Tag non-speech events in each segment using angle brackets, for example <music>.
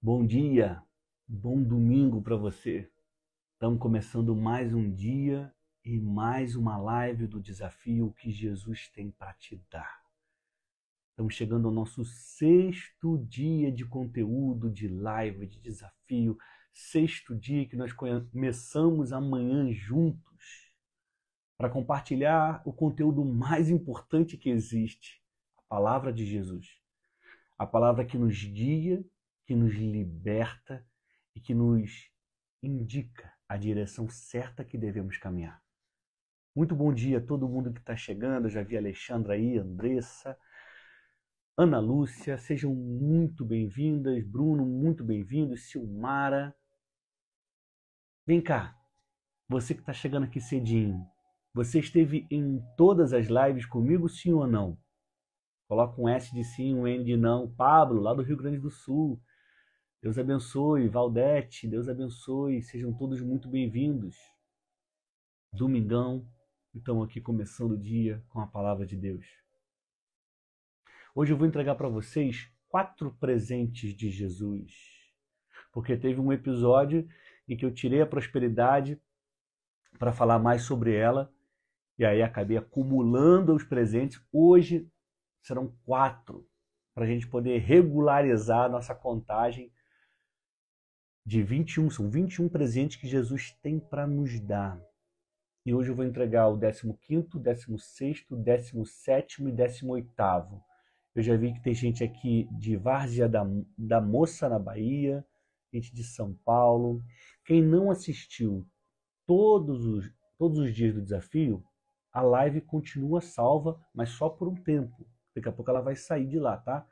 Bom dia, bom domingo para você. Estamos começando mais um dia e mais uma live do desafio que Jesus tem para te dar. Estamos chegando ao nosso sexto dia de conteúdo, de live, de desafio. Sexto dia que nós começamos amanhã juntos para compartilhar o conteúdo mais importante que existe, a palavra de Jesus. A palavra que nos guia que nos liberta e que nos indica a direção certa que devemos caminhar. Muito bom dia a todo mundo que está chegando. Eu já vi Alexandra aí, Andressa, Ana Lúcia, sejam muito bem-vindas. Bruno, muito bem-vindo. Silmara. Vem cá, você que está chegando aqui cedinho, você esteve em todas as lives comigo, sim ou não? Coloca um S de sim, um N de não. Pablo, lá do Rio Grande do Sul. Deus abençoe, Valdete, Deus abençoe, sejam todos muito bem-vindos. Domingão, estamos aqui começando o dia com a palavra de Deus. Hoje eu vou entregar para vocês quatro presentes de Jesus, porque teve um episódio em que eu tirei a prosperidade para falar mais sobre ela e aí acabei acumulando os presentes. Hoje serão quatro para a gente poder regularizar a nossa contagem de 21, são 21 presentes que Jesus tem para nos dar. E hoje eu vou entregar o 15º, 16º, 17º e 18º. Eu já vi que tem gente aqui de Várzea da, da Moça, na Bahia, gente de São Paulo. Quem não assistiu todos os, todos os dias do desafio, a live continua salva, mas só por um tempo. Daqui a pouco ela vai sair de lá, tá?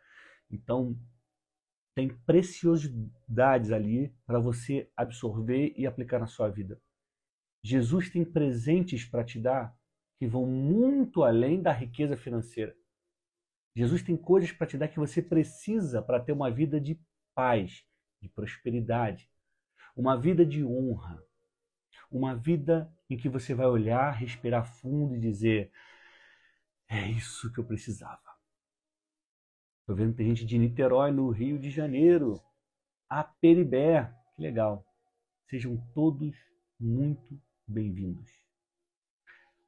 Então, tem preciosidades ali para você absorver e aplicar na sua vida. Jesus tem presentes para te dar que vão muito além da riqueza financeira. Jesus tem coisas para te dar que você precisa para ter uma vida de paz, de prosperidade, uma vida de honra, uma vida em que você vai olhar, respirar fundo e dizer: é isso que eu precisava. Estou vendo que tem gente de Niterói, no Rio de Janeiro. A Peribé. Que legal. Sejam todos muito bem-vindos.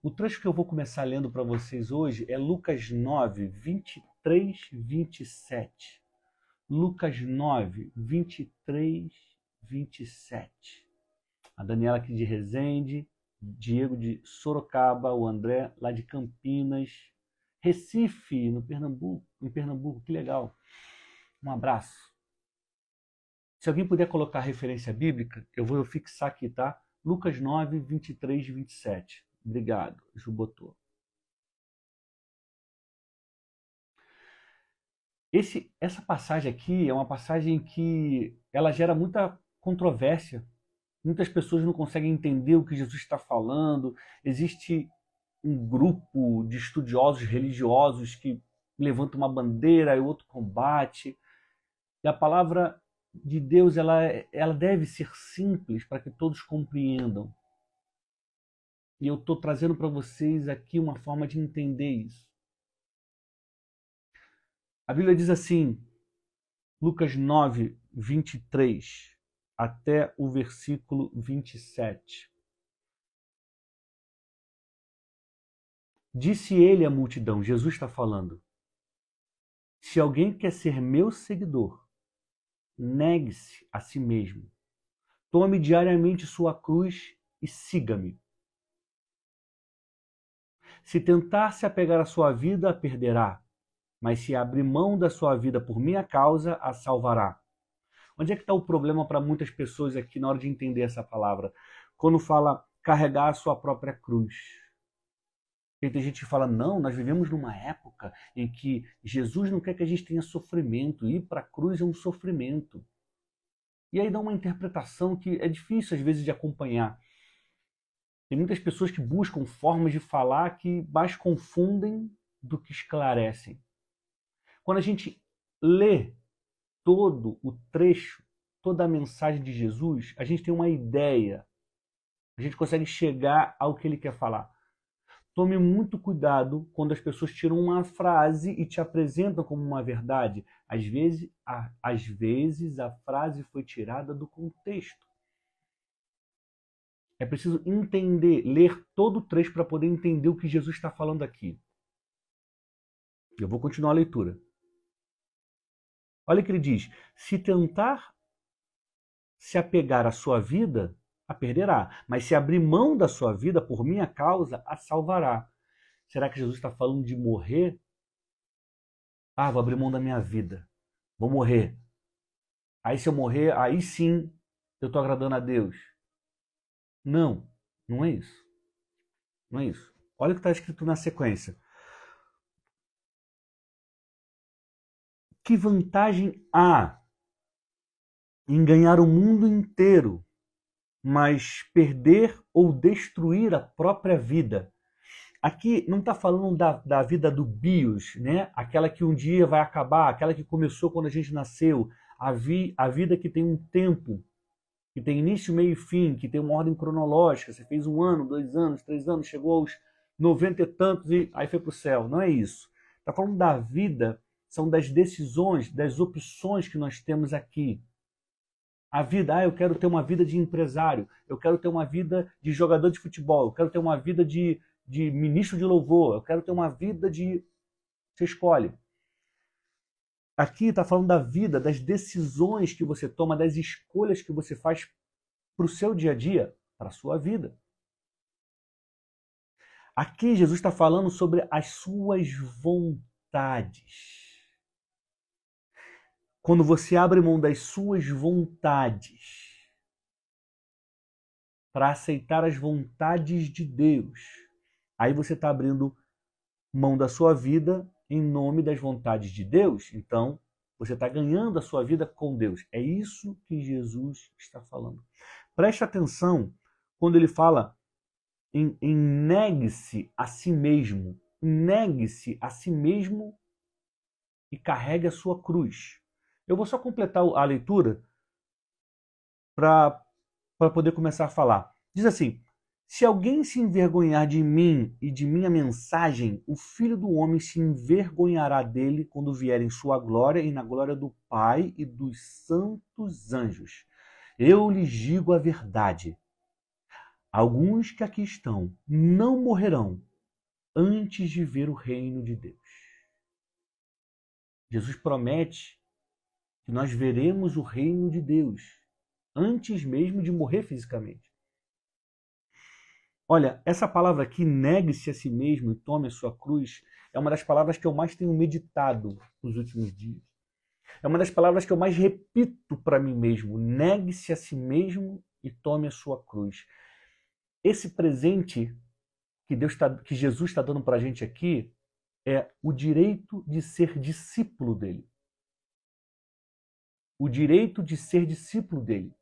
O trecho que eu vou começar lendo para vocês hoje é Lucas 9, 23, 27. Lucas 9, 23, 27. A Daniela aqui de Resende, Diego de Sorocaba, o André lá de Campinas, Recife, no Pernambuco, em Pernambuco, que legal. Um abraço. Se alguém puder colocar referência bíblica, eu vou fixar aqui, tá? Lucas 9, 23 e 27. Obrigado, Ju botou. Esse, essa passagem aqui é uma passagem que ela gera muita controvérsia. Muitas pessoas não conseguem entender o que Jesus está falando. Existe um grupo de estudiosos religiosos que levanta uma bandeira e outro combate. E a palavra de Deus ela, ela deve ser simples para que todos compreendam. E eu estou trazendo para vocês aqui uma forma de entender isso. A Bíblia diz assim, Lucas 9, 23 até o versículo 27. Disse ele à multidão, Jesus está falando: Se alguém quer ser meu seguidor, negue-se a si mesmo. Tome diariamente sua cruz e siga-me. Se tentar se apegar à sua vida, a perderá, mas se abrir mão da sua vida por minha causa, a salvará. Onde é que está o problema para muitas pessoas aqui na hora de entender essa palavra? Quando fala carregar a sua própria cruz. E tem gente que fala: não, nós vivemos numa época em que Jesus não quer que a gente tenha sofrimento, ir para a cruz é um sofrimento. E aí dá uma interpretação que é difícil às vezes de acompanhar. Tem muitas pessoas que buscam formas de falar que mais confundem do que esclarecem. Quando a gente lê todo o trecho, toda a mensagem de Jesus, a gente tem uma ideia. A gente consegue chegar ao que ele quer falar. Tome muito cuidado quando as pessoas tiram uma frase e te apresentam como uma verdade. Às vezes, a, às vezes a frase foi tirada do contexto. É preciso entender, ler todo o trecho para poder entender o que Jesus está falando aqui. Eu vou continuar a leitura. Olha o que ele diz: se tentar se apegar à sua vida, a perderá. Mas se abrir mão da sua vida por minha causa, a salvará. Será que Jesus está falando de morrer? Ah, vou abrir mão da minha vida. Vou morrer. Aí se eu morrer, aí sim eu estou agradando a Deus. Não, não é isso. Não é isso. Olha o que está escrito na sequência. Que vantagem há em ganhar o mundo inteiro, mas perder ou destruir a própria vida? Aqui não está falando da, da vida do bios, né? aquela que um dia vai acabar, aquela que começou quando a gente nasceu, a, vi, a vida que tem um tempo, que tem início, meio e fim, que tem uma ordem cronológica. Você fez um ano, dois anos, três anos, chegou aos noventa e tantos e aí foi para o céu. Não é isso. Está falando da vida, são das decisões, das opções que nós temos aqui. A vida, ah, eu quero ter uma vida de empresário, eu quero ter uma vida de jogador de futebol, eu quero ter uma vida de, de ministro de louvor, eu quero ter uma vida de. Você escolhe. Aqui está falando da vida, das decisões que você toma, das escolhas que você faz para o seu dia a dia, para a sua vida. Aqui Jesus está falando sobre as suas vontades. Quando você abre mão das suas vontades para aceitar as vontades de Deus, aí você está abrindo mão da sua vida em nome das vontades de Deus, então você está ganhando a sua vida com Deus. É isso que Jesus está falando. Preste atenção quando ele fala em, em negue-se a si mesmo. Negue-se a si mesmo e carregue a sua cruz. Eu vou só completar a leitura para poder começar a falar. Diz assim: se alguém se envergonhar de mim e de minha mensagem, o filho do homem se envergonhará dele quando vier em sua glória e na glória do Pai e dos santos anjos. Eu lhes digo a verdade. Alguns que aqui estão não morrerão antes de ver o reino de Deus. Jesus promete que nós veremos o reino de Deus antes mesmo de morrer fisicamente. Olha, essa palavra aqui, negue-se a si mesmo e tome a sua cruz, é uma das palavras que eu mais tenho meditado nos últimos dias. É uma das palavras que eu mais repito para mim mesmo. Negue-se a si mesmo e tome a sua cruz. Esse presente que Deus tá, que Jesus está dando para a gente aqui é o direito de ser discípulo dele. O direito de ser discípulo dele.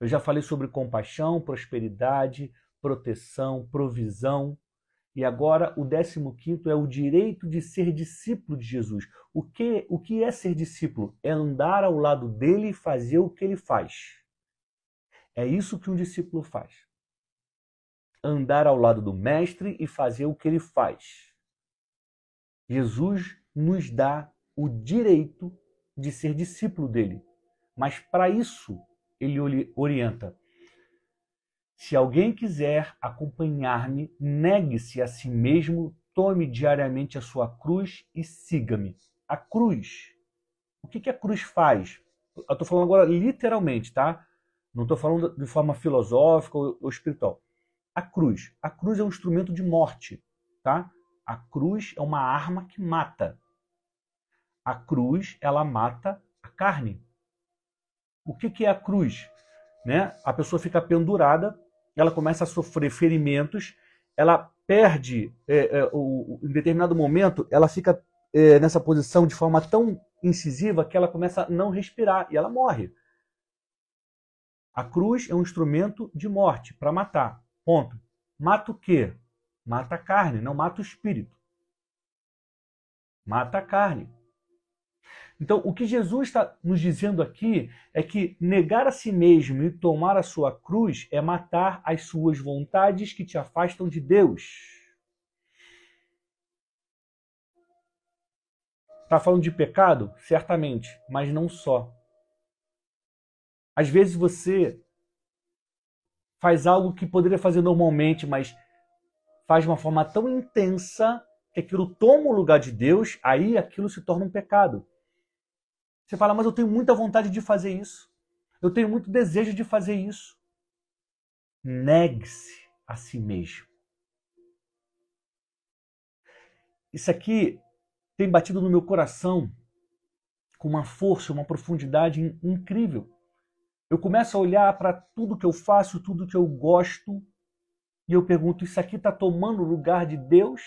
Eu já falei sobre compaixão, prosperidade, proteção, provisão. E agora o 15 é o direito de ser discípulo de Jesus. O que, o que é ser discípulo? É andar ao lado dele e fazer o que ele faz. É isso que um discípulo faz. Andar ao lado do mestre e fazer o que ele faz. Jesus nos dá o direito de ser discípulo dele. Mas para isso, ele orienta: Se alguém quiser acompanhar-me, negue-se a si mesmo, tome diariamente a sua cruz e siga-me. A cruz. O que, que a cruz faz? Eu estou falando agora literalmente, tá? Não estou falando de forma filosófica ou, espiritual. A cruz. A cruz é um instrumento de morte, tá? A cruz é uma arma que mata. A cruz, ela mata a carne. O que, que é a cruz? Né? A pessoa fica pendurada, ela começa a sofrer ferimentos, ela perde, é, é, o, em determinado momento, ela fica é, nessa posição de forma tão incisiva que ela começa a não respirar e ela morre. A cruz é um instrumento de morte para matar. Ponto. Mata o quê? Mata a carne, não mata o espírito. Mata a carne. Então, o que Jesus está nos dizendo aqui é que negar a si mesmo e tomar a sua cruz é matar as suas vontades que te afastam de Deus. Está falando de pecado? Certamente, mas não só. Às vezes você faz algo que poderia fazer normalmente, mas faz de uma forma tão intensa que aquilo toma o lugar de Deus, aí aquilo se torna um pecado. Você fala, mas eu tenho muita vontade de fazer isso. Eu tenho muito desejo de fazer isso. Negue-se a si mesmo. Isso aqui tem batido no meu coração com uma força, uma profundidade incrível. Eu começo a olhar para tudo que eu faço, tudo que eu gosto, e eu pergunto: isso aqui está tomando o lugar de Deus?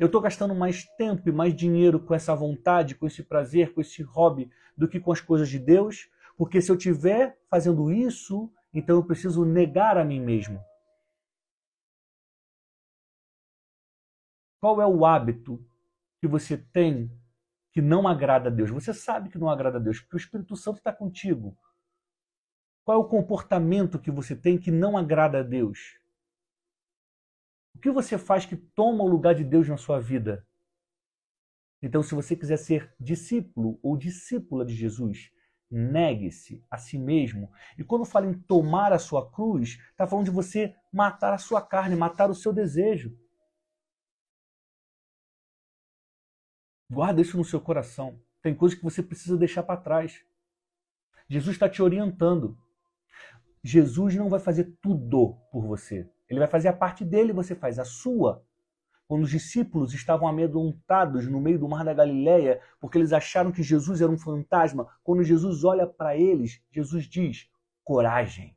Eu estou gastando mais tempo e mais dinheiro com essa vontade, com esse prazer, com esse hobby, do que com as coisas de Deus? Porque se eu estiver fazendo isso, então eu preciso negar a mim mesmo. Qual é o hábito que você tem que não agrada a Deus? Você sabe que não agrada a Deus, porque o Espírito Santo está contigo. Qual é o comportamento que você tem que não agrada a Deus? O que você faz que toma o lugar de Deus na sua vida? Então, se você quiser ser discípulo ou discípula de Jesus, negue-se a si mesmo. E quando fala em tomar a sua cruz, está falando de você matar a sua carne, matar o seu desejo. Guarda isso no seu coração. Tem coisas que você precisa deixar para trás. Jesus está te orientando. Jesus não vai fazer tudo por você. Ele vai fazer a parte dele, você faz a sua. Quando os discípulos estavam amedrontados no meio do mar da Galileia, porque eles acharam que Jesus era um fantasma, quando Jesus olha para eles, Jesus diz: coragem.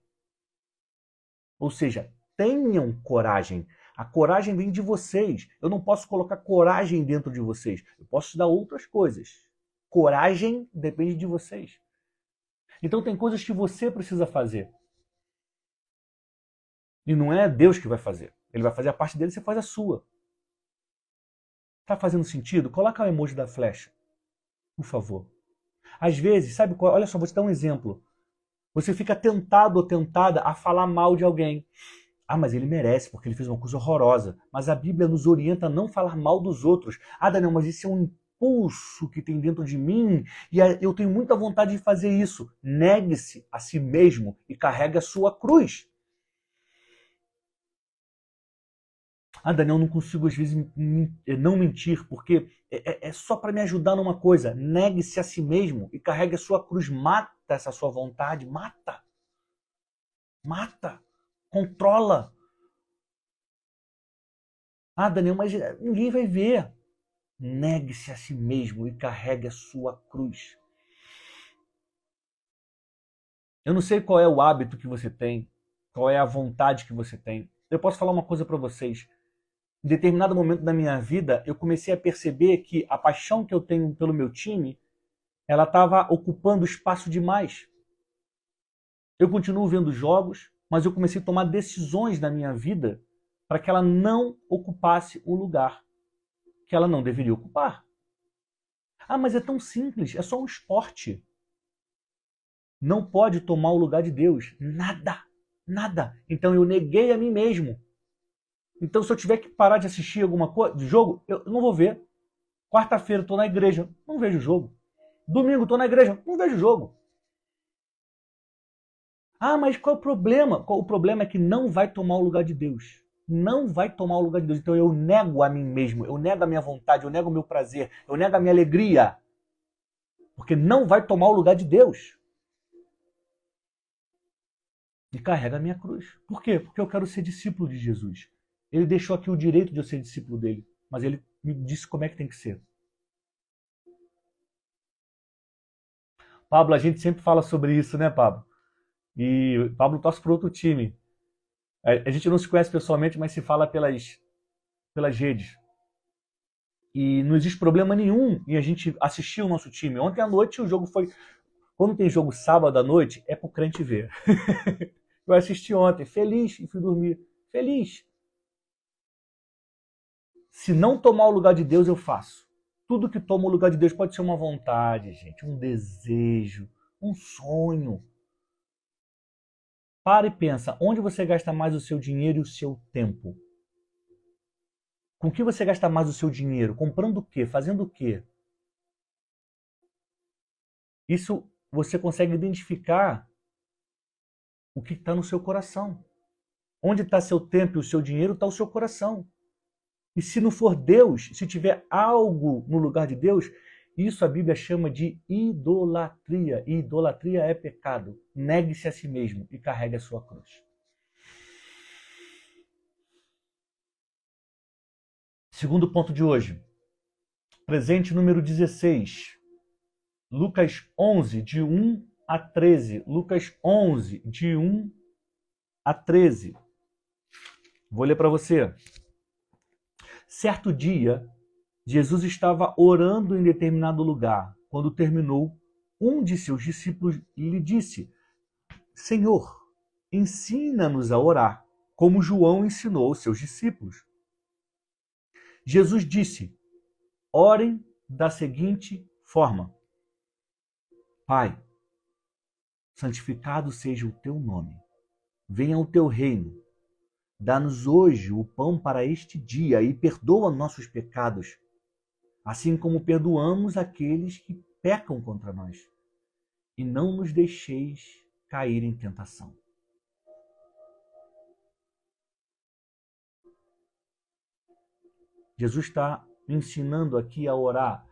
Ou seja, tenham coragem. A coragem vem de vocês. Eu não posso colocar coragem dentro de vocês. Eu posso te dar outras coisas. Coragem depende de vocês. Então tem coisas que você precisa fazer. E não é Deus que vai fazer. Ele vai fazer a parte dele, você faz a sua. Tá fazendo sentido? Coloca o emoji da flecha. Por favor. Às vezes, sabe qual? Olha só, vou te dar um exemplo. Você fica tentado ou tentada a falar mal de alguém. Ah, mas ele merece, porque ele fez uma coisa horrorosa. Mas a Bíblia nos orienta a não falar mal dos outros. Ah, Daniel, mas isso é um impulso que tem dentro de mim e eu tenho muita vontade de fazer isso. Negue-se a si mesmo e carregue a sua cruz. Ah, Daniel, não consigo às vezes eh, não mentir, porque é, é, é só para me ajudar numa coisa. Negue-se a si mesmo e carregue a sua cruz. Mata essa sua vontade. Mata. Mata. Controla. Ah, Daniel, mas eh, ninguém vai ver. Negue-se a si mesmo e carregue a sua cruz. Eu não sei qual é o hábito que você tem, qual é a vontade que você tem. Eu posso falar uma coisa para vocês em determinado momento da minha vida, eu comecei a perceber que a paixão que eu tenho pelo meu time, ela estava ocupando espaço demais. Eu continuo vendo jogos, mas eu comecei a tomar decisões na minha vida para que ela não ocupasse o lugar que ela não deveria ocupar. Ah, mas é tão simples, é só um esporte. Não pode tomar o lugar de Deus. Nada, nada. Então eu neguei a mim mesmo então, se eu tiver que parar de assistir alguma coisa, de jogo, eu não vou ver. Quarta-feira estou na igreja, não vejo jogo. Domingo estou na igreja, não vejo jogo. Ah, mas qual é o problema? O problema é que não vai tomar o lugar de Deus. Não vai tomar o lugar de Deus. Então eu nego a mim mesmo, eu nego a minha vontade, eu nego o meu prazer, eu nego a minha alegria. Porque não vai tomar o lugar de Deus. E carrega a minha cruz. Por quê? Porque eu quero ser discípulo de Jesus. Ele deixou aqui o direito de eu ser discípulo dele, mas ele me disse como é que tem que ser. Pablo, a gente sempre fala sobre isso, né, Pablo? E Pablo torce para outro time. A gente não se conhece pessoalmente, mas se fala pelas, pelas redes. E não existe problema nenhum em a gente assistir o nosso time. Ontem à noite o jogo foi. Quando tem jogo sábado à noite, é pro crente ver. <laughs> Eu assisti ontem, feliz, e fui dormir. Feliz. Se não tomar o lugar de Deus, eu faço. Tudo que toma o lugar de Deus pode ser uma vontade, gente, um desejo, um sonho. Para e pensa, onde você gasta mais o seu dinheiro e o seu tempo? Com que você gasta mais o seu dinheiro? Comprando o quê? Fazendo o quê? Isso você consegue identificar o que está no seu coração. Onde está seu tempo e o seu dinheiro, está o seu coração. E se não for Deus, se tiver algo no lugar de Deus, isso a Bíblia chama de idolatria. E idolatria é pecado. Negue-se a si mesmo e carregue a sua cruz. Segundo ponto de hoje. Presente número 16. Lucas 11, de 1 a 13. Lucas 11, de 1 a 13. Vou ler para você. Certo dia, Jesus estava orando em determinado lugar. Quando terminou, um de seus discípulos lhe disse: Senhor, ensina-nos a orar, como João ensinou aos seus discípulos. Jesus disse: Orem da seguinte forma: Pai, santificado seja o teu nome. Venha o teu reino. Dá-nos hoje o pão para este dia e perdoa nossos pecados, assim como perdoamos aqueles que pecam contra nós. E não nos deixeis cair em tentação. Jesus está ensinando aqui a orar.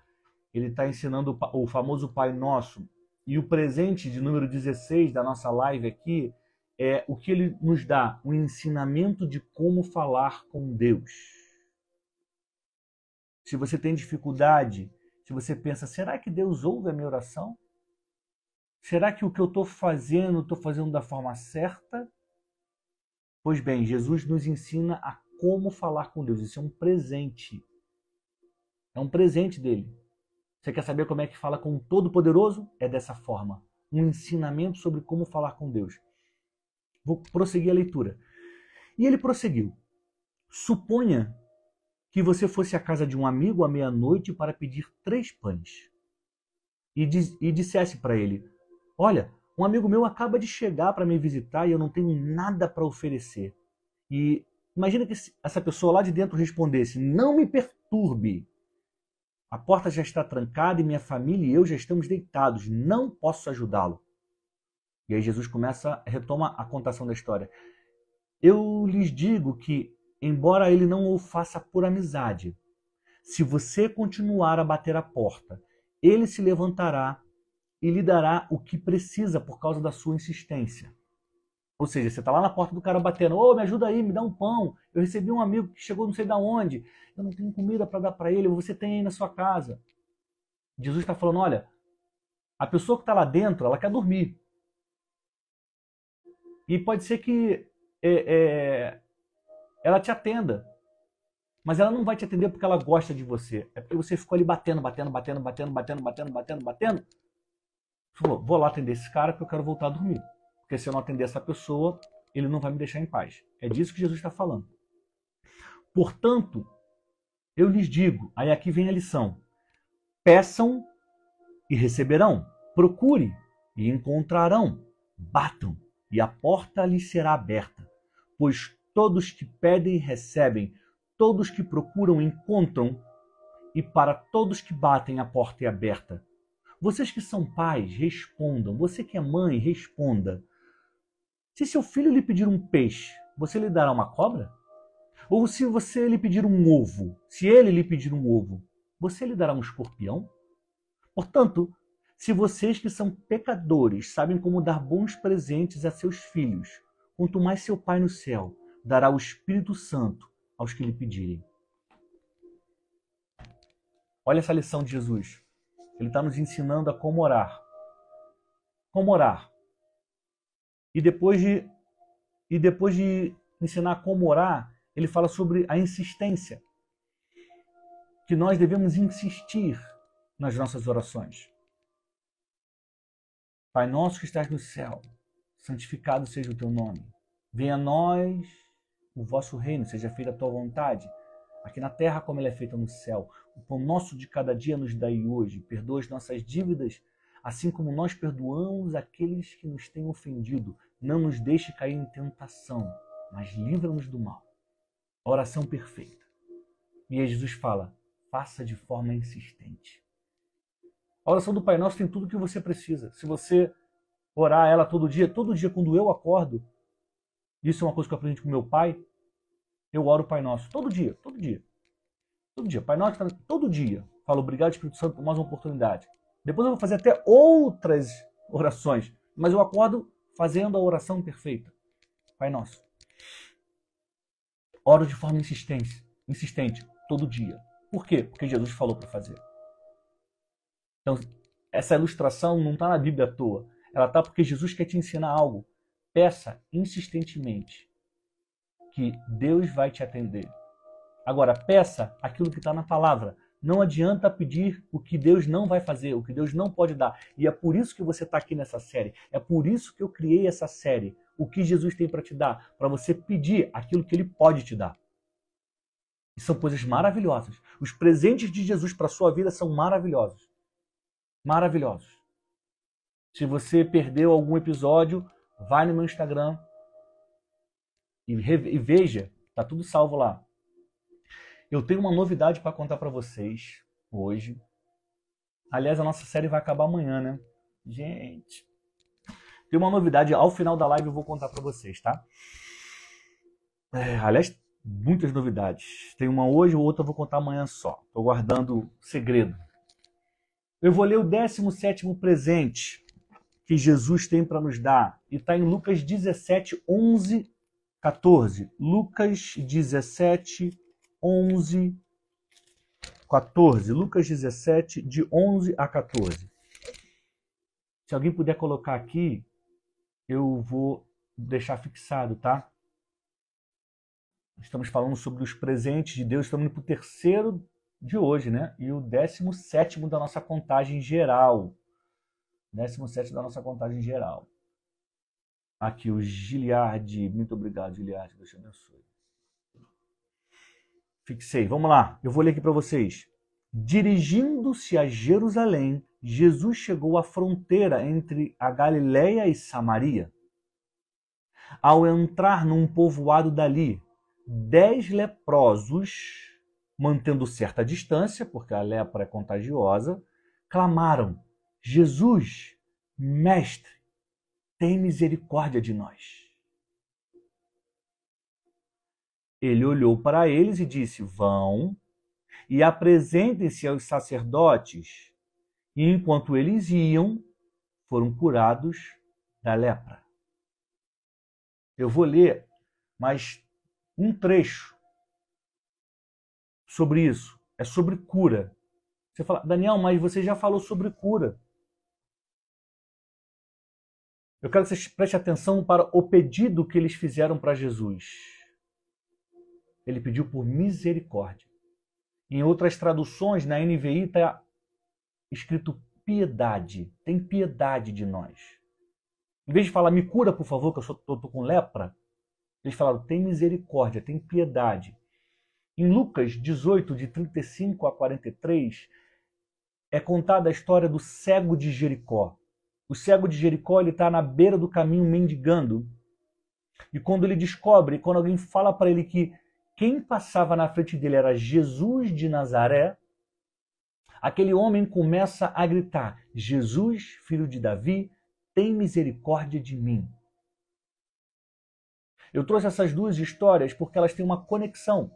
Ele está ensinando o famoso Pai Nosso. E o presente de número 16 da nossa live aqui é o que ele nos dá, um ensinamento de como falar com Deus. Se você tem dificuldade, se você pensa, será que Deus ouve a minha oração? Será que o que eu estou fazendo, estou fazendo da forma certa? Pois bem, Jesus nos ensina a como falar com Deus. Isso é um presente. É um presente dele. Você quer saber como é que fala com o Todo-Poderoso? É dessa forma. Um ensinamento sobre como falar com Deus. Vou prosseguir a leitura. E ele prosseguiu. Suponha que você fosse à casa de um amigo à meia-noite para pedir três pães. E, diz, e dissesse para ele: Olha, um amigo meu acaba de chegar para me visitar e eu não tenho nada para oferecer. E imagina que essa pessoa lá de dentro respondesse: Não me perturbe. A porta já está trancada e minha família e eu já estamos deitados. Não posso ajudá-lo. E aí Jesus começa, retoma a contação da história. Eu lhes digo que, embora ele não o faça por amizade, se você continuar a bater a porta, ele se levantará e lhe dará o que precisa por causa da sua insistência. Ou seja, você está lá na porta do cara batendo, ô, oh, me ajuda aí, me dá um pão. Eu recebi um amigo que chegou não sei de onde, eu não tenho comida para dar para ele, você tem aí na sua casa. Jesus está falando, olha, a pessoa que está lá dentro, ela quer dormir. E pode ser que é, é, ela te atenda. Mas ela não vai te atender porque ela gosta de você. É porque você ficou ali batendo, batendo, batendo, batendo, batendo, batendo, batendo, batendo. Falou, vou lá atender esse cara porque eu quero voltar a dormir. Porque se eu não atender essa pessoa, ele não vai me deixar em paz. É disso que Jesus está falando. Portanto, eu lhes digo, aí aqui vem a lição: peçam e receberão, procure e encontrarão, batam e a porta lhes será aberta. Pois todos que pedem recebem, todos que procuram encontram, e para todos que batem a porta é aberta. Vocês que são pais, respondam. Você que é mãe, responda. Se seu filho lhe pedir um peixe, você lhe dará uma cobra? Ou se você lhe pedir um ovo, se ele lhe pedir um ovo, você lhe dará um escorpião? Portanto, se vocês que são pecadores sabem como dar bons presentes a seus filhos, quanto mais seu Pai no céu dará o Espírito Santo aos que lhe pedirem. Olha essa lição de Jesus. Ele está nos ensinando a como orar. Como orar. E depois de, e depois de ensinar como orar, ele fala sobre a insistência. Que nós devemos insistir nas nossas orações. Pai nosso que estás no céu, santificado seja o teu nome. Venha a nós o vosso reino, seja feita a tua vontade, aqui na terra como ela é feita no céu. O pão nosso de cada dia nos dai hoje. Perdoa as nossas dívidas, assim como nós perdoamos aqueles que nos têm ofendido. Não nos deixe cair em tentação, mas livra-nos do mal. Oração perfeita. E Jesus fala: faça de forma insistente. A oração do Pai Nosso tem tudo o que você precisa. Se você orar ela todo dia, todo dia quando eu acordo, isso é uma coisa que eu aprendi com meu pai, eu oro o Pai Nosso. Todo dia, todo dia. Todo dia. Pai Nosso, todo dia. Falo obrigado, Espírito Santo, por mais uma oportunidade. Depois eu vou fazer até outras orações, mas eu acordo fazendo a oração perfeita. Pai Nosso. Oro de forma insistente, insistente, todo dia. Por quê? Porque Jesus falou para fazer. Então, essa ilustração não está na Bíblia à toa. Ela está porque Jesus quer te ensinar algo. Peça insistentemente que Deus vai te atender. Agora, peça aquilo que está na palavra. Não adianta pedir o que Deus não vai fazer, o que Deus não pode dar. E é por isso que você está aqui nessa série. É por isso que eu criei essa série. O que Jesus tem para te dar? Para você pedir aquilo que Ele pode te dar. E são coisas maravilhosas. Os presentes de Jesus para a sua vida são maravilhosos. Maravilhosos. Se você perdeu algum episódio, vai no meu Instagram e, e veja, tá tudo salvo lá. Eu tenho uma novidade para contar para vocês hoje. Aliás, a nossa série vai acabar amanhã, né? Gente, tem uma novidade ao final da live eu vou contar para vocês, tá? É, aliás, muitas novidades. Tem uma hoje, outra eu vou contar amanhã só. Tô guardando segredo. Eu vou ler o 17 presente que Jesus tem para nos dar. E está em Lucas 17, 11, 14. Lucas 17, 11, 14. Lucas 17, de 11 a 14. Se alguém puder colocar aqui, eu vou deixar fixado, tá? Estamos falando sobre os presentes de Deus, estamos indo para o terceiro de hoje, né? E o décimo sétimo da nossa contagem geral. 17 da nossa contagem geral. Aqui o Giliard, muito obrigado, Giliard, Deus te abençoe. Fixei, vamos lá, eu vou ler aqui para vocês. Dirigindo-se a Jerusalém, Jesus chegou à fronteira entre a Galiléia e Samaria. Ao entrar num povoado dali, dez leprosos, mantendo certa distância, porque a lepra é contagiosa, clamaram: Jesus, mestre, tem misericórdia de nós. Ele olhou para eles e disse: Vão e apresentem-se aos sacerdotes. E enquanto eles iam, foram curados da lepra. Eu vou ler mais um trecho sobre isso. É sobre cura. Você fala, Daniel, mas você já falou sobre cura. Eu quero que vocês prestem atenção para o pedido que eles fizeram para Jesus. Ele pediu por misericórdia. Em outras traduções, na NVI está escrito piedade. Tem piedade de nós. Em vez de falar, me cura, por favor, que eu estou com lepra, eles falaram, tem misericórdia, tem piedade. Em Lucas 18, de 35 a 43, é contada a história do cego de Jericó. O cego de Jericó está na beira do caminho mendigando. E quando ele descobre, quando alguém fala para ele que quem passava na frente dele era Jesus de Nazaré, aquele homem começa a gritar: Jesus, filho de Davi, tem misericórdia de mim. Eu trouxe essas duas histórias porque elas têm uma conexão.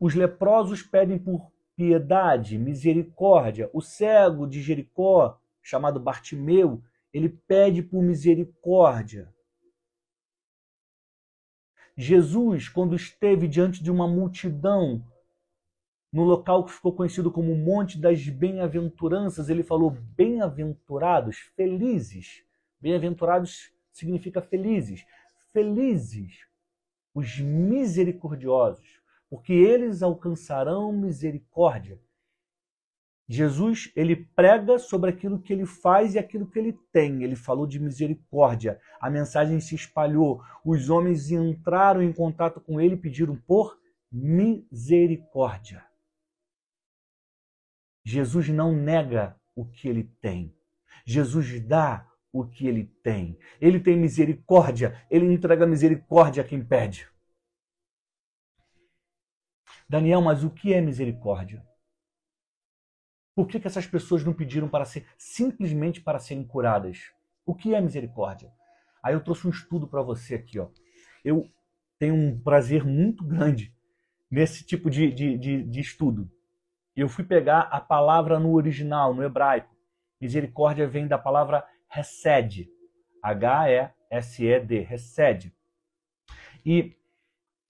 Os leprosos pedem por piedade, misericórdia. O cego de Jericó, chamado Bartimeu, ele pede por misericórdia. Jesus, quando esteve diante de uma multidão, no local que ficou conhecido como Monte das Bem-aventuranças, ele falou: Bem-aventurados, felizes. Bem-aventurados significa felizes. Felizes os misericordiosos, porque eles alcançarão misericórdia. Jesus, ele prega sobre aquilo que ele faz e aquilo que ele tem. Ele falou de misericórdia. A mensagem se espalhou. Os homens entraram em contato com ele e pediram por misericórdia. Jesus não nega o que ele tem. Jesus dá o que ele tem. Ele tem misericórdia, ele entrega misericórdia a quem pede. Daniel, mas o que é misericórdia? Por que, que essas pessoas não pediram para ser simplesmente para serem curadas? O que é misericórdia? Aí eu trouxe um estudo para você aqui, ó. Eu tenho um prazer muito grande nesse tipo de, de, de, de estudo. Eu fui pegar a palavra no original, no hebraico. Misericórdia vem da palavra Hesed. H-E-S-E-D, Hesed. E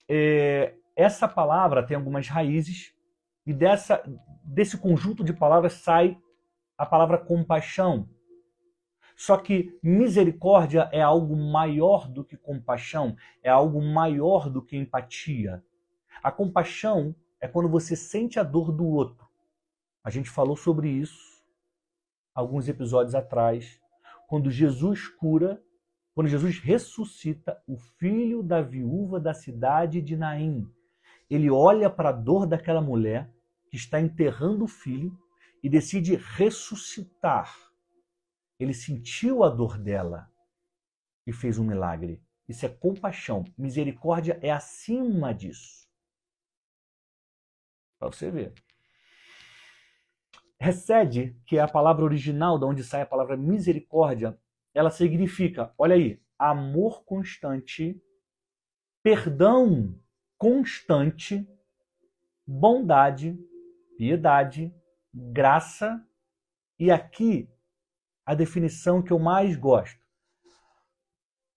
é, essa palavra tem algumas raízes e dessa, desse conjunto de palavras sai a palavra compaixão. Só que misericórdia é algo maior do que compaixão, é algo maior do que empatia. A compaixão é quando você sente a dor do outro. A gente falou sobre isso alguns episódios atrás, quando Jesus cura, quando Jesus ressuscita o filho da viúva da cidade de Naim. Ele olha para a dor daquela mulher que está enterrando o filho e decide ressuscitar. Ele sentiu a dor dela e fez um milagre. Isso é compaixão. Misericórdia é acima disso. Para você ver. Recede, que é a palavra original de onde sai a palavra misericórdia, ela significa, olha aí, amor constante, perdão constante, bondade, piedade, graça e aqui a definição que eu mais gosto.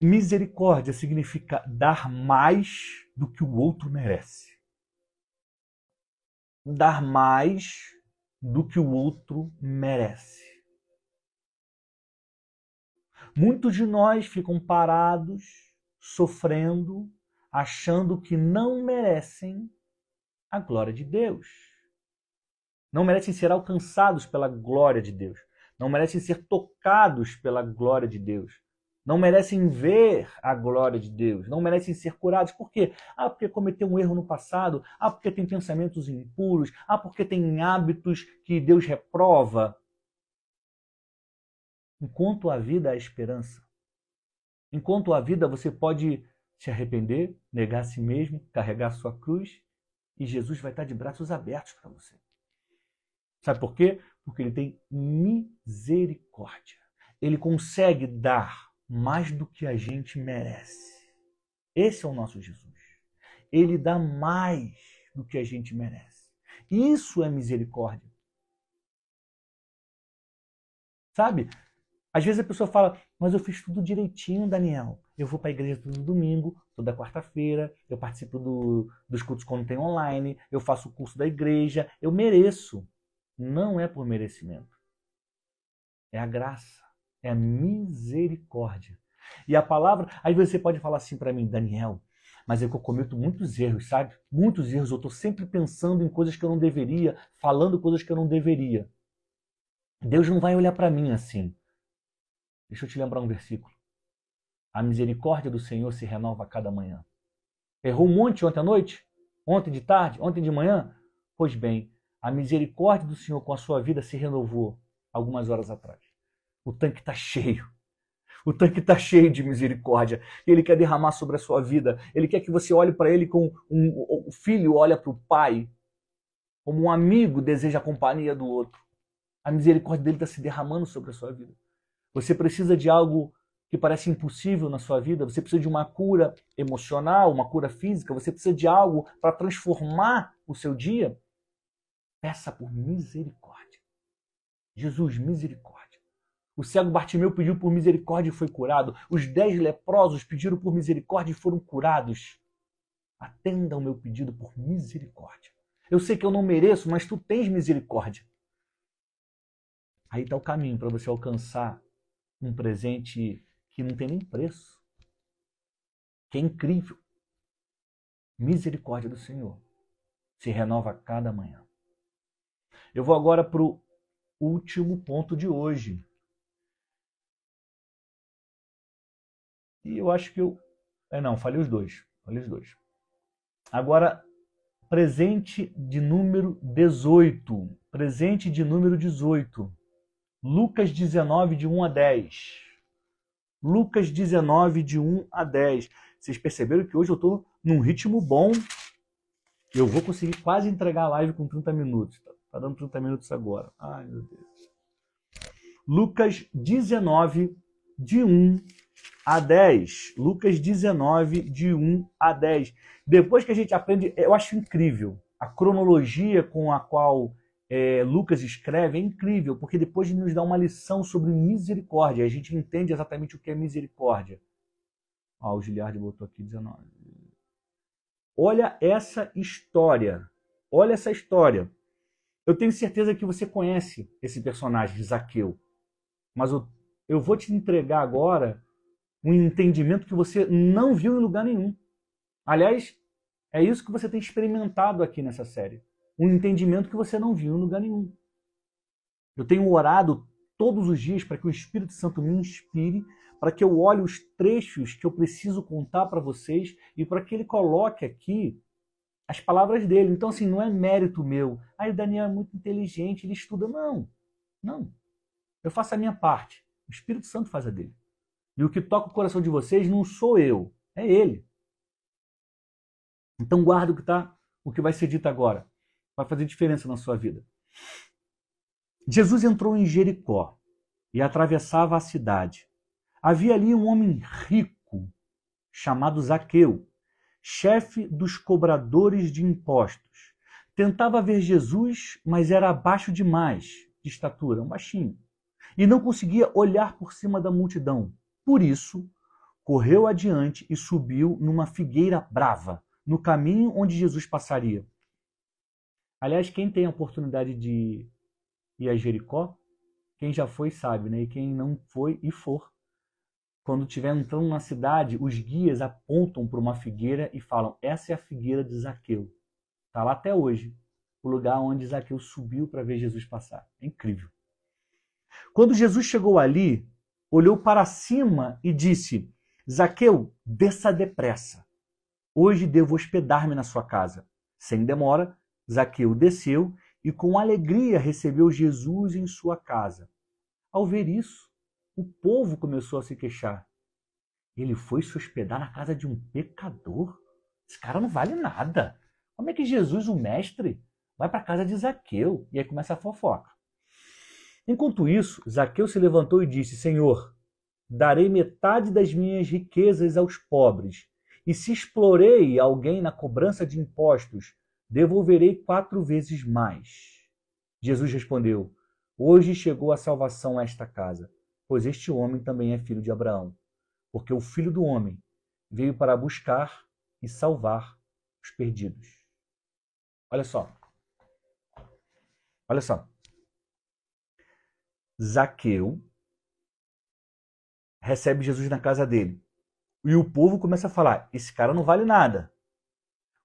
Misericórdia significa dar mais do que o outro merece. Dar mais do que o outro merece. Muitos de nós ficam parados, sofrendo, achando que não merecem a glória de Deus. Não merecem ser alcançados pela glória de Deus. Não merecem ser tocados pela glória de Deus não merecem ver a glória de Deus, não merecem ser curados. Por quê? Ah, porque cometeu um erro no passado, ah, porque tem pensamentos impuros, ah, porque tem hábitos que Deus reprova. Enquanto a vida há esperança. Enquanto a vida você pode se arrepender, negar a si mesmo, carregar sua cruz e Jesus vai estar de braços abertos para você. Sabe por quê? Porque ele tem misericórdia. Ele consegue dar mais do que a gente merece. Esse é o nosso Jesus. Ele dá mais do que a gente merece. Isso é misericórdia. Sabe? Às vezes a pessoa fala, mas eu fiz tudo direitinho, Daniel. Eu vou para a igreja todo domingo, toda quarta-feira, eu participo do, dos cultos quando tem online, eu faço o curso da igreja, eu mereço. Não é por merecimento. É a graça é a misericórdia. E a palavra, aí você pode falar assim para mim, Daniel, mas é que eu cometo muitos erros, sabe? Muitos erros. Eu estou sempre pensando em coisas que eu não deveria, falando coisas que eu não deveria. Deus não vai olhar para mim assim. Deixa eu te lembrar um versículo. A misericórdia do Senhor se renova a cada manhã. Errou um monte ontem à noite? Ontem de tarde? Ontem de manhã? Pois bem, a misericórdia do Senhor com a sua vida se renovou algumas horas atrás. O tanque está cheio. O tanque está cheio de misericórdia. Ele quer derramar sobre a sua vida. Ele quer que você olhe para ele como um, o filho olha para o pai, como um amigo deseja a companhia do outro. A misericórdia dele está se derramando sobre a sua vida. Você precisa de algo que parece impossível na sua vida, você precisa de uma cura emocional, uma cura física, você precisa de algo para transformar o seu dia. Peça por misericórdia. Jesus, misericórdia. O cego Bartimeu pediu por misericórdia e foi curado. Os dez leprosos pediram por misericórdia e foram curados. Atenda ao meu pedido por misericórdia. Eu sei que eu não mereço, mas tu tens misericórdia. Aí está o caminho para você alcançar um presente que não tem nem preço, que é incrível. Misericórdia do Senhor se renova a cada manhã. Eu vou agora para o último ponto de hoje. E eu acho que eu. É, não, falei os dois. Falei os dois. Agora, presente de número 18. Presente de número 18. Lucas 19, de 1 a 10. Lucas 19, de 1 a 10. Vocês perceberam que hoje eu estou num ritmo bom. Eu vou conseguir quase entregar a live com 30 minutos. Tá, tá dando 30 minutos agora. Ai, meu Deus. Lucas 19, de 1 a 10. Lucas 19, de 1 a 10. Depois que a gente aprende, eu acho incrível a cronologia com a qual é, Lucas escreve é incrível, porque depois nos dá uma lição sobre misericórdia. A gente entende exatamente o que é misericórdia. Ó, o botou aqui 19. Olha essa história. Olha essa história. Eu tenho certeza que você conhece esse personagem, Zaqueu. Mas eu, eu vou te entregar agora um entendimento que você não viu em lugar nenhum. Aliás, é isso que você tem experimentado aqui nessa série. Um entendimento que você não viu em lugar nenhum. Eu tenho orado todos os dias para que o Espírito Santo me inspire, para que eu olhe os trechos que eu preciso contar para vocês e para que ele coloque aqui as palavras dele. Então, assim, não é mérito meu. Ah, o Daniel é muito inteligente, ele estuda. Não, não. Eu faço a minha parte. O Espírito Santo faz a dele. E o que toca o coração de vocês não sou eu, é ele. Então guarda o que tá, o que vai ser dito agora. Vai fazer diferença na sua vida. Jesus entrou em Jericó e atravessava a cidade. Havia ali um homem rico chamado Zaqueu, chefe dos cobradores de impostos. Tentava ver Jesus, mas era abaixo demais de estatura, um baixinho, e não conseguia olhar por cima da multidão. Por isso, correu adiante e subiu numa figueira brava, no caminho onde Jesus passaria. Aliás, quem tem a oportunidade de ir a Jericó, quem já foi sabe, né? E quem não foi e for, quando estiver entrando na cidade, os guias apontam para uma figueira e falam: essa é a figueira de Zaqueu. Está lá até hoje, o lugar onde Zaqueu subiu para ver Jesus passar. É incrível. Quando Jesus chegou ali, olhou para cima e disse: Zaqueu, desça depressa. Hoje devo hospedar-me na sua casa. Sem demora, Zaqueu desceu e com alegria recebeu Jesus em sua casa. Ao ver isso, o povo começou a se queixar. Ele foi se hospedar na casa de um pecador? Esse cara não vale nada. Como é que Jesus, o mestre, vai para a casa de Zaqueu? E aí começa a fofoca. Enquanto isso, Zaqueu se levantou e disse: Senhor, darei metade das minhas riquezas aos pobres, e se explorei alguém na cobrança de impostos, devolverei quatro vezes mais. Jesus respondeu: Hoje chegou a salvação a esta casa, pois este homem também é filho de Abraão, porque o filho do homem veio para buscar e salvar os perdidos. Olha só. Olha só. Zaqueu recebe Jesus na casa dele. E o povo começa a falar: esse cara não vale nada.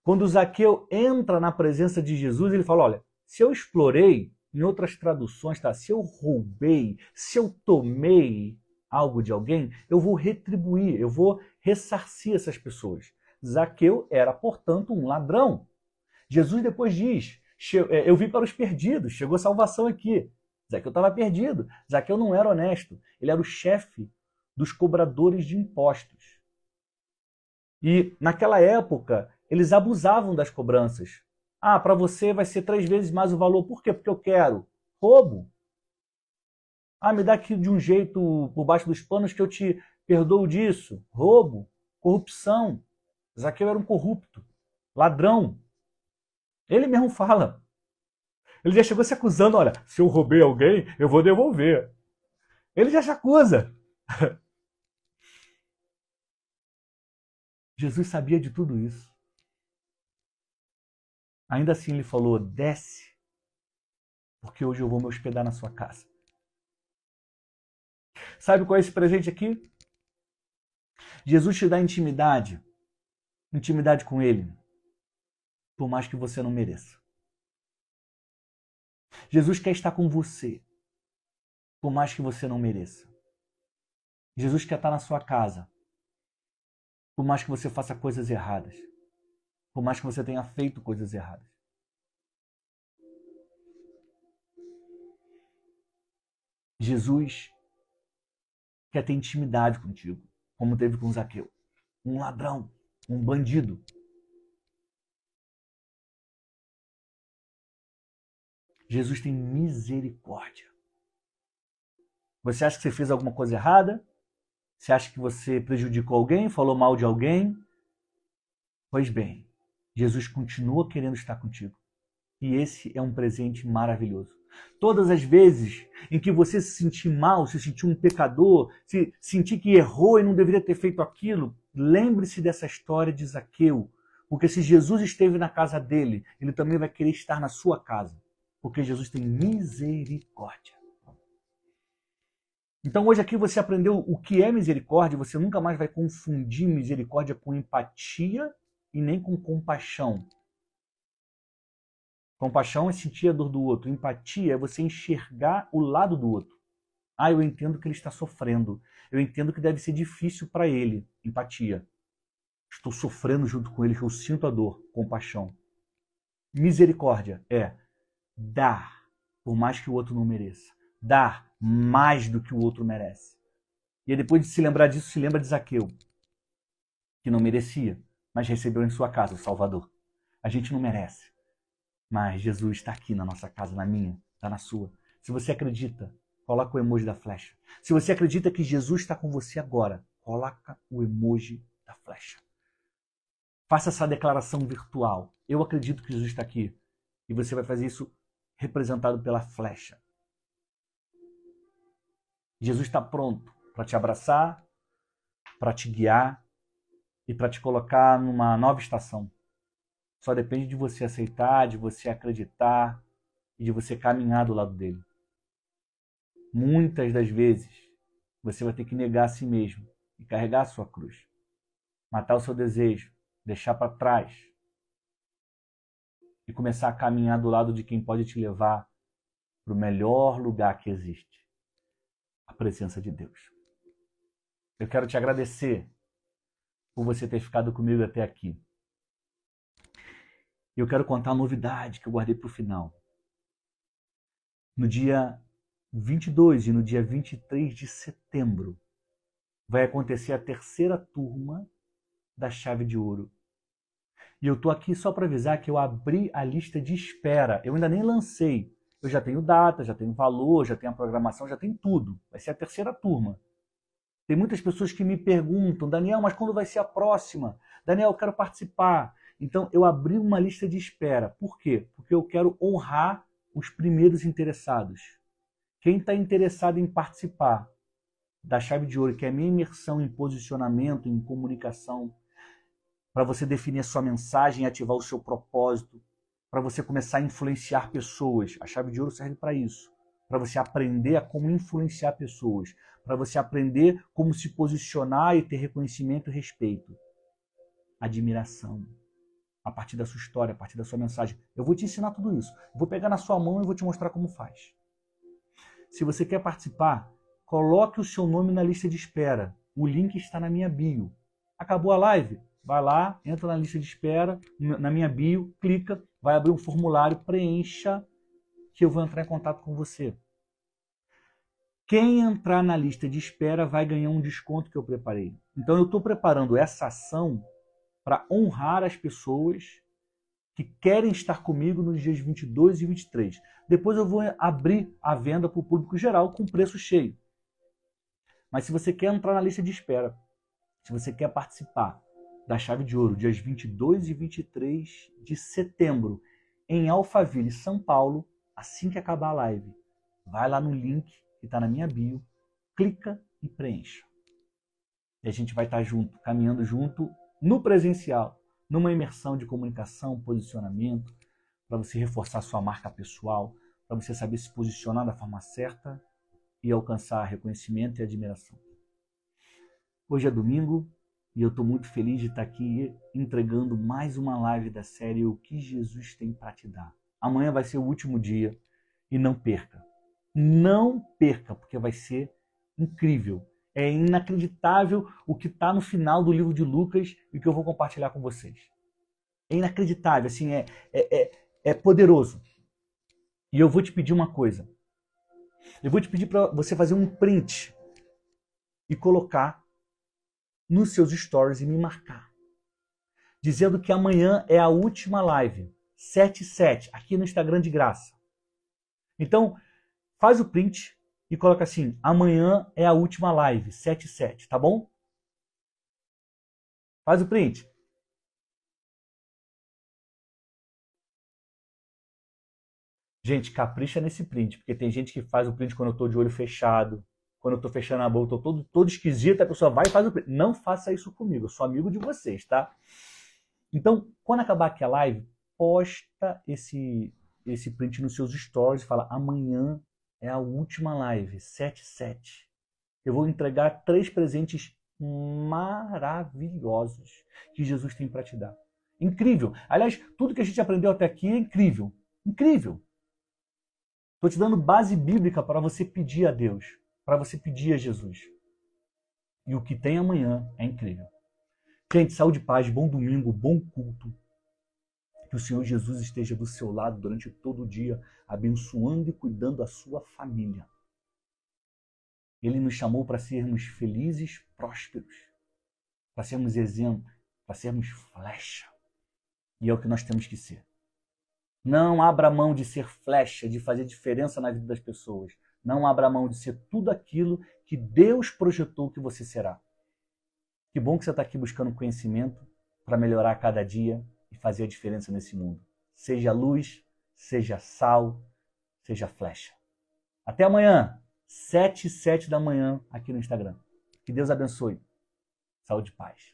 Quando Zaqueu entra na presença de Jesus, ele fala: olha, se eu explorei, em outras traduções, tá? Se eu roubei, se eu tomei algo de alguém, eu vou retribuir, eu vou ressarcir essas pessoas. Zaqueu era, portanto, um ladrão. Jesus depois diz: é, Eu vim para os perdidos, chegou salvação aqui. Zaqueu estava perdido. Zaqueu não era honesto. Ele era o chefe dos cobradores de impostos. E naquela época, eles abusavam das cobranças. Ah, para você vai ser três vezes mais o valor. Por quê? Porque eu quero. Roubo. Ah, me dá aqui de um jeito por baixo dos panos que eu te perdoo disso. Roubo. Corrupção. Zaqueu era um corrupto. Ladrão. Ele mesmo fala. Ele já chegou se acusando: olha, se eu roubei alguém, eu vou devolver. Ele já se acusa. <laughs> Jesus sabia de tudo isso. Ainda assim, ele falou: desce, porque hoje eu vou me hospedar na sua casa. Sabe qual é esse presente aqui? Jesus te dá intimidade, intimidade com Ele, por mais que você não mereça. Jesus quer estar com você, por mais que você não mereça. Jesus quer estar na sua casa, por mais que você faça coisas erradas. Por mais que você tenha feito coisas erradas. Jesus quer ter intimidade contigo, como teve com Zaqueu. Um ladrão, um bandido. Jesus tem misericórdia. Você acha que você fez alguma coisa errada? Você acha que você prejudicou alguém, falou mal de alguém? Pois bem, Jesus continua querendo estar contigo. E esse é um presente maravilhoso. Todas as vezes em que você se sentir mal, se sentir um pecador, se sentir que errou e não deveria ter feito aquilo, lembre-se dessa história de Zaqueu. Porque se Jesus esteve na casa dele, ele também vai querer estar na sua casa. Porque Jesus tem misericórdia. Então hoje aqui você aprendeu o que é misericórdia, você nunca mais vai confundir misericórdia com empatia e nem com compaixão. Compaixão é sentir a dor do outro. Empatia é você enxergar o lado do outro. Ah, eu entendo que ele está sofrendo. Eu entendo que deve ser difícil para ele. Empatia. Estou sofrendo junto com ele, eu sinto a dor. Compaixão. Misericórdia é dar, por mais que o outro não mereça. Dar mais do que o outro merece. E depois de se lembrar disso, se lembra de Zaqueu, que não merecia, mas recebeu em sua casa o Salvador. A gente não merece. Mas Jesus está aqui na nossa casa, na minha, está na sua. Se você acredita, coloca o emoji da flecha. Se você acredita que Jesus está com você agora, coloca o emoji da flecha. Faça essa declaração virtual. Eu acredito que Jesus está aqui. E você vai fazer isso representado pela flecha. Jesus está pronto para te abraçar, para te guiar e para te colocar numa nova estação. Só depende de você aceitar, de você acreditar e de você caminhar do lado dele. Muitas das vezes você vai ter que negar a si mesmo e carregar a sua cruz. Matar o seu desejo, deixar para trás e começar a caminhar do lado de quem pode te levar para o melhor lugar que existe a presença de Deus. Eu quero te agradecer por você ter ficado comigo até aqui. Eu quero contar a novidade que eu guardei para o final. No dia 22 e no dia 23 de setembro, vai acontecer a terceira turma da Chave de Ouro. E eu estou aqui só para avisar que eu abri a lista de espera. Eu ainda nem lancei. Eu já tenho data, já tenho valor, já tenho a programação, já tenho tudo. Vai ser a terceira turma. Tem muitas pessoas que me perguntam, Daniel, mas quando vai ser a próxima? Daniel, eu quero participar. Então, eu abri uma lista de espera. Por quê? Porque eu quero honrar os primeiros interessados. Quem está interessado em participar da chave de ouro, que é a minha imersão em posicionamento, em comunicação, para você definir a sua mensagem ativar o seu propósito, para você começar a influenciar pessoas. A chave de ouro serve para isso. Para você aprender a como influenciar pessoas. Para você aprender como se posicionar e ter reconhecimento e respeito. Admiração a partir da sua história, a partir da sua mensagem. Eu vou te ensinar tudo isso. Vou pegar na sua mão e vou te mostrar como faz. Se você quer participar, coloque o seu nome na lista de espera. O link está na minha bio. Acabou a live? Vai lá, entra na lista de espera, na minha bio, clica, vai abrir um formulário, preencha, que eu vou entrar em contato com você. Quem entrar na lista de espera vai ganhar um desconto que eu preparei. Então eu estou preparando essa ação para honrar as pessoas que querem estar comigo nos dias 22 e 23. Depois eu vou abrir a venda para o público geral com preço cheio. Mas se você quer entrar na lista de espera, se você quer participar da chave de ouro, dias 22 e 23 de setembro, em Alphaville, São Paulo, assim que acabar a live, vai lá no link que está na minha bio, clica e preencha. E a gente vai estar junto, caminhando junto no presencial, numa imersão de comunicação, posicionamento, para você reforçar sua marca pessoal, para você saber se posicionar da forma certa e alcançar reconhecimento e admiração. Hoje é domingo e eu estou muito feliz de estar aqui entregando mais uma live da série O que Jesus tem para te dar. Amanhã vai ser o último dia e não perca. Não perca, porque vai ser incrível. É inacreditável o que está no final do livro de Lucas e que eu vou compartilhar com vocês. É inacreditável, assim, é, é, é, é poderoso. E eu vou te pedir uma coisa. Eu vou te pedir para você fazer um print e colocar nos seus stories e me marcar. Dizendo que amanhã é a última live, 77, aqui no Instagram de graça. Então, faz o print e coloca assim: amanhã é a última live, 77, tá bom? Faz o print. Gente, capricha nesse print, porque tem gente que faz o print quando eu tô de olho fechado, quando eu tô fechando a boca, tô todo, todo esquisito, a pessoa vai e faz o print. Não faça isso comigo, eu sou amigo de vocês, tá? Então, quando acabar aqui a live, posta esse, esse print nos seus stories e fala: amanhã é a última live, 77. Eu vou entregar três presentes maravilhosos que Jesus tem para te dar. Incrível. Aliás, tudo que a gente aprendeu até aqui é incrível. Incrível. Estou te dando base bíblica para você pedir a Deus, para você pedir a Jesus. E o que tem amanhã é incrível. Gente, saúde paz, bom domingo, bom culto. Que o Senhor Jesus esteja do seu lado durante todo o dia, abençoando e cuidando da sua família. Ele nos chamou para sermos felizes, prósperos, para sermos exemplo, para sermos flecha. E é o que nós temos que ser. Não abra mão de ser flecha, de fazer diferença na vida das pessoas. Não abra mão de ser tudo aquilo que Deus projetou que você será. Que bom que você está aqui buscando conhecimento para melhorar cada dia e fazer a diferença nesse mundo. Seja luz, seja sal, seja flecha. Até amanhã, 7 e 7 da manhã, aqui no Instagram. Que Deus abençoe. Saúde e paz.